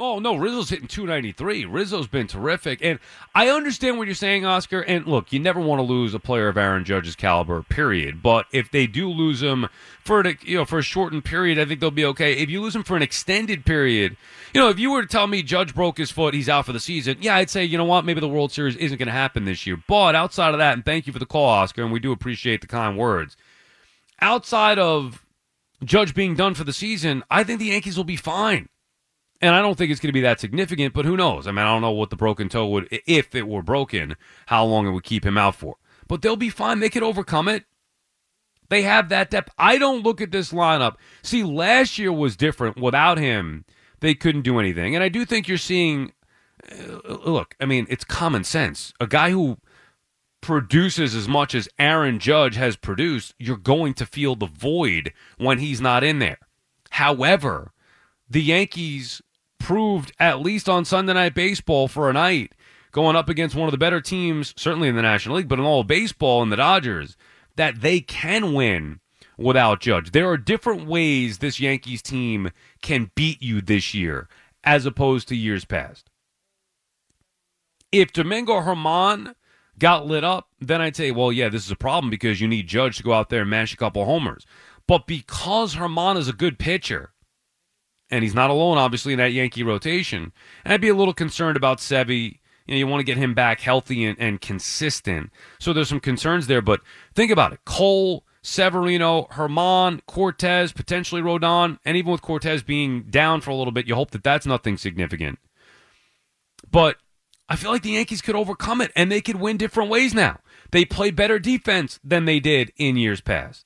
Oh no, Rizzo's hitting 293. Rizzo's been terrific, and I understand what you're saying, Oscar. And look, you never want to lose a player of Aaron Judge's caliber, period. But if they do lose him for a, you know for a shortened period, I think they'll be okay. If you lose him for an extended period, you know, if you were to tell me Judge broke his foot, he's out for the season, yeah, I'd say you know what, maybe the World Series isn't going to happen this year. But outside of that, and thank you for the call, Oscar, and we do appreciate the kind words. Outside of Judge being done for the season, I think the Yankees will be fine. And I don't think it's going to be that significant, but who knows? I mean, I don't know what the broken toe would, if it were broken, how long it would keep him out for. But they'll be fine. They could overcome it. They have that depth. I don't look at this lineup. See, last year was different. Without him, they couldn't do anything. And I do think you're seeing. Uh, look, I mean, it's common sense. A guy who produces as much as Aaron Judge has produced, you're going to feel the void when he's not in there. However, the Yankees proved, at least on Sunday Night Baseball for a night, going up against one of the better teams, certainly in the National League, but in all of baseball, in the Dodgers, that they can win without Judge. There are different ways this Yankees team can beat you this year as opposed to years past. If Domingo Germán got lit up, then I'd say, well, yeah, this is a problem because you need Judge to go out there and mash a couple homers. But because Germán is a good pitcher, and he's not alone, obviously, in that Yankee rotation, and I'd be a little concerned about Sevy. You know, you want to get him back healthy and, and consistent. So there's some concerns there, but think about it. Cole, Severino, Germán, Cortes, potentially Rodon, and even with Cortes being down for a little bit, you hope that that's nothing significant. But I feel like the Yankees could overcome it, and they could win different ways now. They play better defense than they did in years past.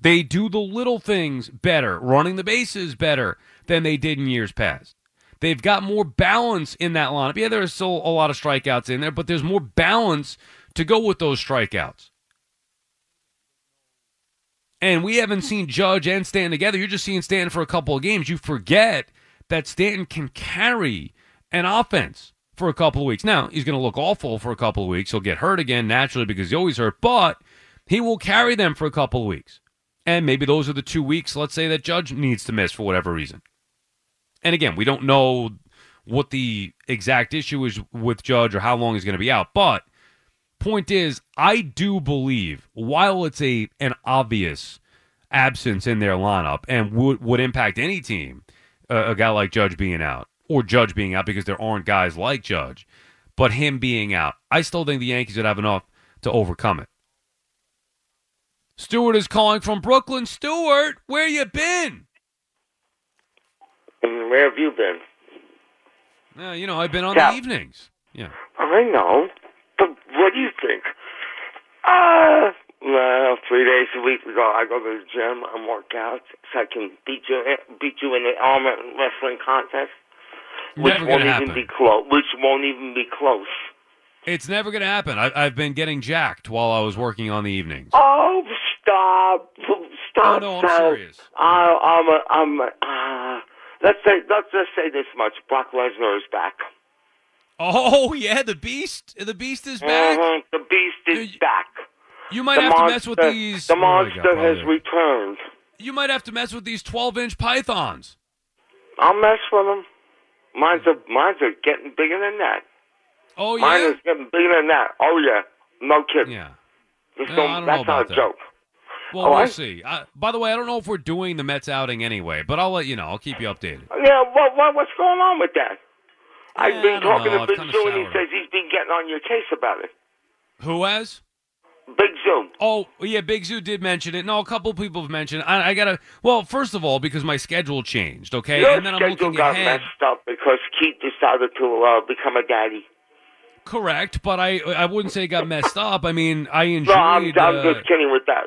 They do the little things better, running the bases better than they did in years past. They've got more balance in that lineup. Yeah, there's still a lot of strikeouts in there, but there's more balance to go with those strikeouts. And we haven't seen Judge and Stanton together. You're just seeing Stanton for a couple of games. You forget that Stanton can carry an offense for a couple of weeks. Now, he's going to look awful for a couple of weeks. He'll get hurt again naturally because he's always hurt, but he will carry them for a couple of weeks. And maybe those are the two weeks, let's say, that Judge needs to miss for whatever reason. And again, we don't know what the exact issue is with Judge or how long he's going to be out. But point is, I do believe, while it's a an obvious absence in their lineup and would, would impact any team, uh, a guy like Judge being out or Judge being out because there aren't guys like Judge, but him being out, I still think the Yankees would have enough to overcome it. Stuart is calling from Brooklyn. Stuart, where you been? And where have you been? Uh, you know, I've been on Yeah. the evenings. Yeah. I know. But what do you think? Uh, well, three days a week we go. I go to the gym. I work out so I can beat you, beat you in the arm wrestling contest, which Never won't even happen. be close. Which won't even be close. It's never going to happen. I, I've been getting jacked while I was working on the evenings. Oh, stop! Stop! Oh, no, I'm serious. I, I'm, a, I'm. A, uh, let's say, let's just say this much: Brock Lesnar is back. Oh yeah, the beast, the beast is back. Mhm, The Beast is back. You might the have monster, to mess with these. The oh monster God, has returned. You might have to mess with these twelve-inch pythons. I'll mess with them. Mine's are, mine's are getting bigger than that. Oh yeah, Mine is getting bigger than that. Oh yeah, no kidding. Yeah. No, no- I don't know that's not a that. joke. Well, Oh, we'll I- see. By the way, I don't know if we're doing the Mets outing anyway, but I'll let you know. I'll keep you updated. Yeah, what, what what's going on with that? I've been talking know. to Big kinda Zoo, and he says he's been getting on your case about it. Who has? Big Zoo. Oh yeah, Big Zoo did mention it. No, a couple people have mentioned. It. I, I gotta. Well, first of all, because my schedule changed. Okay, Your and then I'm schedule looking got ahead. messed up because Keith decided to uh, become a daddy. Correct, but I I wouldn't say it got messed up. I mean, I No, enjoyed. I'm, I'm uh, just kidding with that.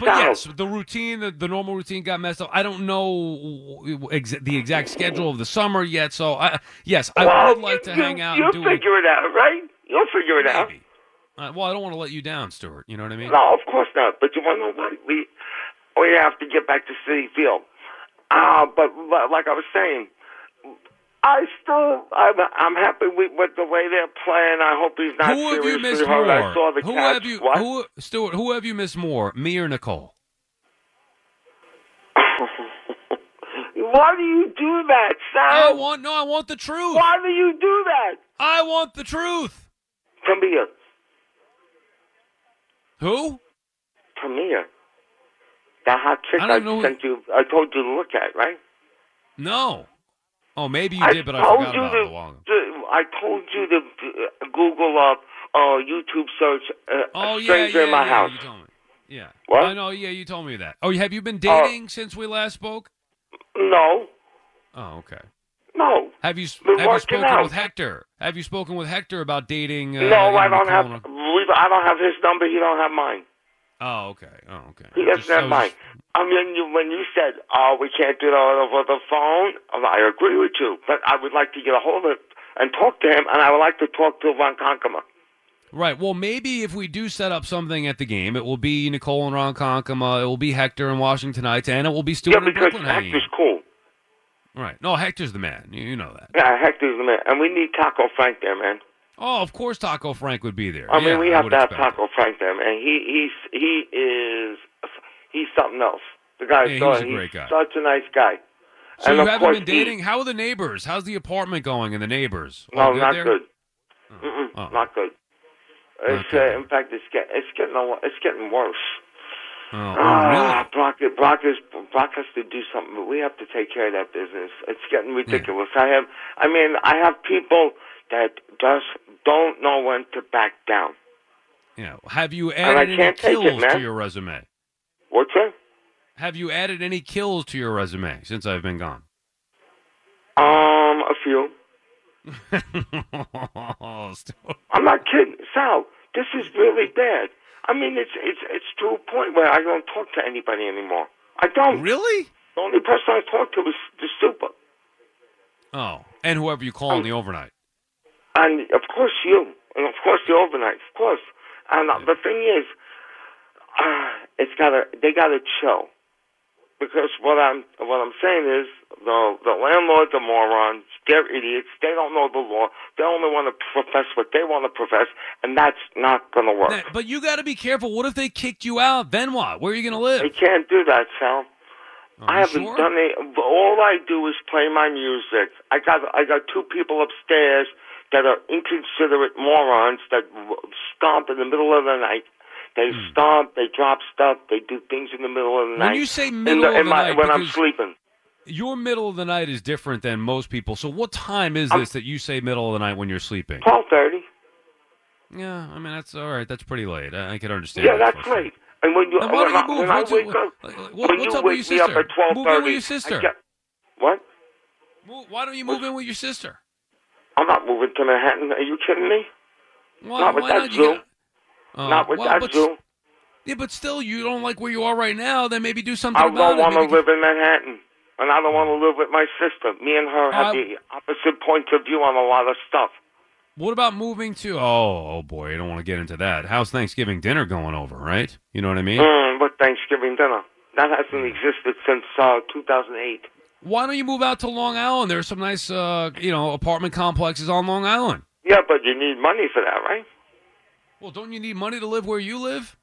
But Sal, yes, the routine, the, the normal routine got messed up. I don't know ex- the exact schedule of the summer yet, so I, yes, I well, would like to you, hang out You'll and do it. figure it out, right? You'll figure it out. Uh, well, I don't want to let you down, Stuart. You know what I mean? No, of course not. But you want to know what? We we have to get back to Citi Field. Uh, but li- like I was saying, I still I'm, I'm happy with, with the way they're playing. I hope he's not Who have you missed hurt. more? I saw the who catch. have you, what? who, Stuart? Who have you missed more, me or Nicole? *laughs* Why do you do that, I want no. I want the truth. Why do you do that? I want the truth. Tamia, Who? Tamia, that hot chick I I, don't who- sent you, I told you to look at, right? No. Oh, maybe you I did, but I forgot you about to, it I told you to uh, Google up, uh, YouTube search uh, Oh yeah, stranger yeah, in my yeah, house. You told me. Yeah. What? I know. Yeah, you told me that. Oh, have you been Uh, dating since we last spoke? No, Oh, okay. no, Have you Been have you spoken out. with Hector? Have you spoken with Hector about dating? Uh, no. I don't have. I don't have his number. He don't have mine. Oh, okay. Oh, okay. He doesn't Just- I have was mine. I mean, you, when you said, "Oh, we can't do that over the phone," I agree with you. But I would like to get a hold of it and talk to him, and I would like to talk to Von Konkema. Right. Well, maybe if we do set up something at the game, it will be Nicole and Ron Konkama, it will be Hector and Washingtonites, and it will be Stuart Yeah, and because Brooklyn. Hector's cool. Right. No, Hector's the man. You, you know that. Yeah, Hector's the man, and we need Taco Frank there, man. Oh, of course, Taco Frank would be there. I mean, Yeah, we have to have Taco Frank there, man. He he's he is he's something else. The guy's Yeah, so, he's a great guy. such a nice guy. So and you haven't been he- dating? How are the neighbors? How's the apartment going and the neighbors? No, good not good. Mm-mm, Oh. Not good. It's uh, in fact, it's get, it's getting a, it's getting worse. Oh, oh, Ah, Brock, Brock is Brock has to do something, but we have to take care of that business. It's getting ridiculous. I have, I mean, I have people that just don't know when to back down. Yeah. Have you added any can't it, kills to your resume? What's that? Have you added any kills to your resume since I've been gone? Um, a few. *laughs* I'm not kidding, Sal. This is really bad. I mean, it's it's it's to a point where I don't talk to anybody anymore. I don't. Really? The only person I talk to is the super, Oh, and whoever you call in the overnight. And of course you, and of course the overnight, of course. And uh, the thing is, uh, it's gotta they gotta chill, because what I'm what I'm saying is the the landlords are morons. They're idiots. They don't know the law. They only want to profess what they want to profess, and that's not gonna work. But you got to be careful. What if they kicked you out? Then what? Where are you going to live? They can't do that, Sal. I haven't sure? done it. All I do is play my music. I got I got two people upstairs that are inconsiderate morons that stomp in the middle of the night. They stomp, they drop stuff, they do things in the middle of the Hmm. When night. you say In middle the- of the my- night, when I'm sleeping. Your middle of the night is different than most people. So what time is this that you say middle of the night when you're sleeping? Twelve thirty. Yeah, I mean that's all right. That's pretty late. I, I can understand. Yeah, that that's late. And when you why when, I, you move? when I wake up, what- when what's you up with wake your me up sister? at twelve Move in with your sister. Get, what? Why don't you move in with your sister? I'm not moving to Manhattan. Are you kidding me? Why, not with that not? Jew. got- Oh, not with well, that Jew. Yeah, but still, you don't like where you are right now. Then maybe do something I don't want to live in Manhattan, and I don't want to live with my sister. Me and her have Uh, the opposite points of view on a lot of stuff. What about moving to? Oh, oh boy, I don't want to get into that. How's Thanksgiving dinner going over? Right? You know what I mean? Mm, but Thanksgiving dinner that hasn't existed since uh, 2008. Why don't you move out to Long Island? There's some nice, uh, you know, apartment complexes on Long Island. Yeah, but you need money for that, right? Well, don't you need money to live where you live?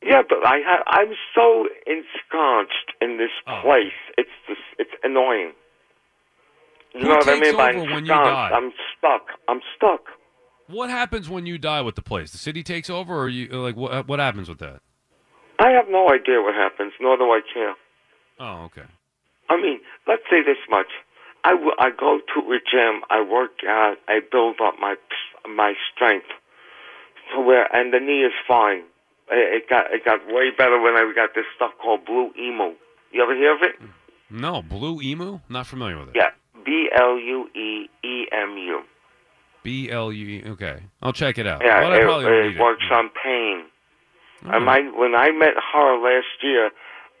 Yeah, but I ha- I'm so ensconced in this Oh. place. It's just it's annoying. You Who know what I mean by when you die? I'm stuck. I'm stuck. What happens when you die with the place? The city takes over, or you like what? What happens with that? I have no idea what happens, nor do I care. Oh, okay. I mean, let's say this much. I, w- I go to a gym, I work out, I build up my my strength to where, and the knee is fine. It, it got it got way better when I got this stuff called Blue Emu. You ever hear of it? No, Blue Emu. Not familiar with it. Yeah, B L U E E M U. B L U. Okay, I'll check it out. Yeah, Well, I it, it works on pain. And my, when I met her last year,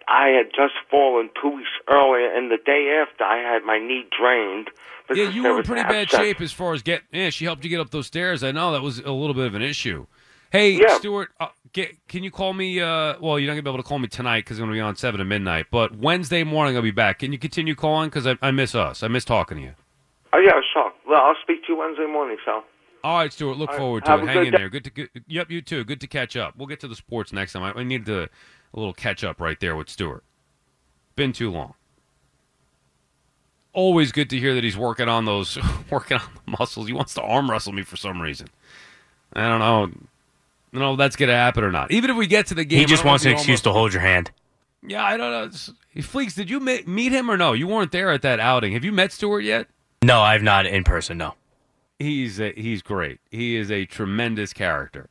I had just fallen two weeks earlier, and the day after, I had my knee drained. Yeah, you were in pretty bad shape as far as get. Yeah, she helped you get up those stairs. I know that was a little bit of an issue. Hey, Yeah. Stuart, uh, get, can you call me? Uh, well, you're not gonna be able to call me tonight because I'm gonna be on seven to midnight. But Wednesday morning I'll be back. Can you continue calling? Because I, I miss us. I miss talking to you. Oh yeah, sure. Well, I'll speak to you Wednesday morning, so. All right, Stuart. Look right, forward to it. Hang in day. there. Good to. Good, yep, you too. Good to catch up. We'll get to the sports next time. I, I need to, a little catch up right there with Stuart. Been too long. Always good to hear that he's working on those, *laughs* working on the muscles. He wants to arm wrestle me for some reason. I don't know. I don't know if that's gonna happen or not. Even if we get to the game, He just wants an excuse almost- to hold your hand. Yeah, I don't know. It's- Fleeks, did you meet, meet him or no? You weren't there at that outing. Have you met Stuart yet? No, I've not in person. No. He's a, he's great. He is a tremendous character,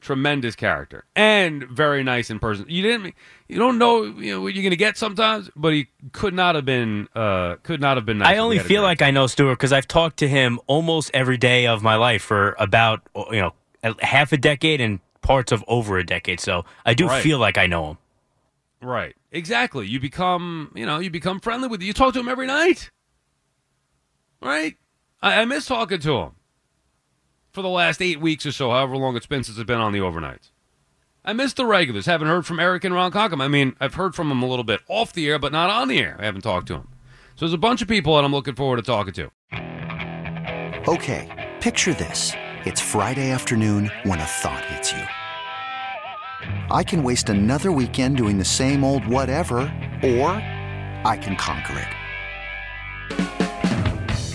tremendous character, and very nice in person. You didn't, you don't know, you know what you're gonna get sometimes, but he could not have been, uh, could not have been. Nice I only feel like I know Stuart because I've talked to him almost every day of my life for about you know half a decade and parts of over a decade. So I do Right. feel like I know him. right, exactly. You become, you know, you become friendly with. You talk to him every night, right? I, I miss talking to him for the last eight weeks or so, however long it's been since I've been on the overnights. I miss the regulars. Haven't heard from Eric and Ron Conkham. I mean, I've heard from them a little bit off the air, but not on the air. I haven't talked to them. So there's a bunch of people that I'm looking forward to talking to. Okay, picture this. It's Friday afternoon when a thought hits you. I can waste another weekend doing the same old whatever, or I can conquer it.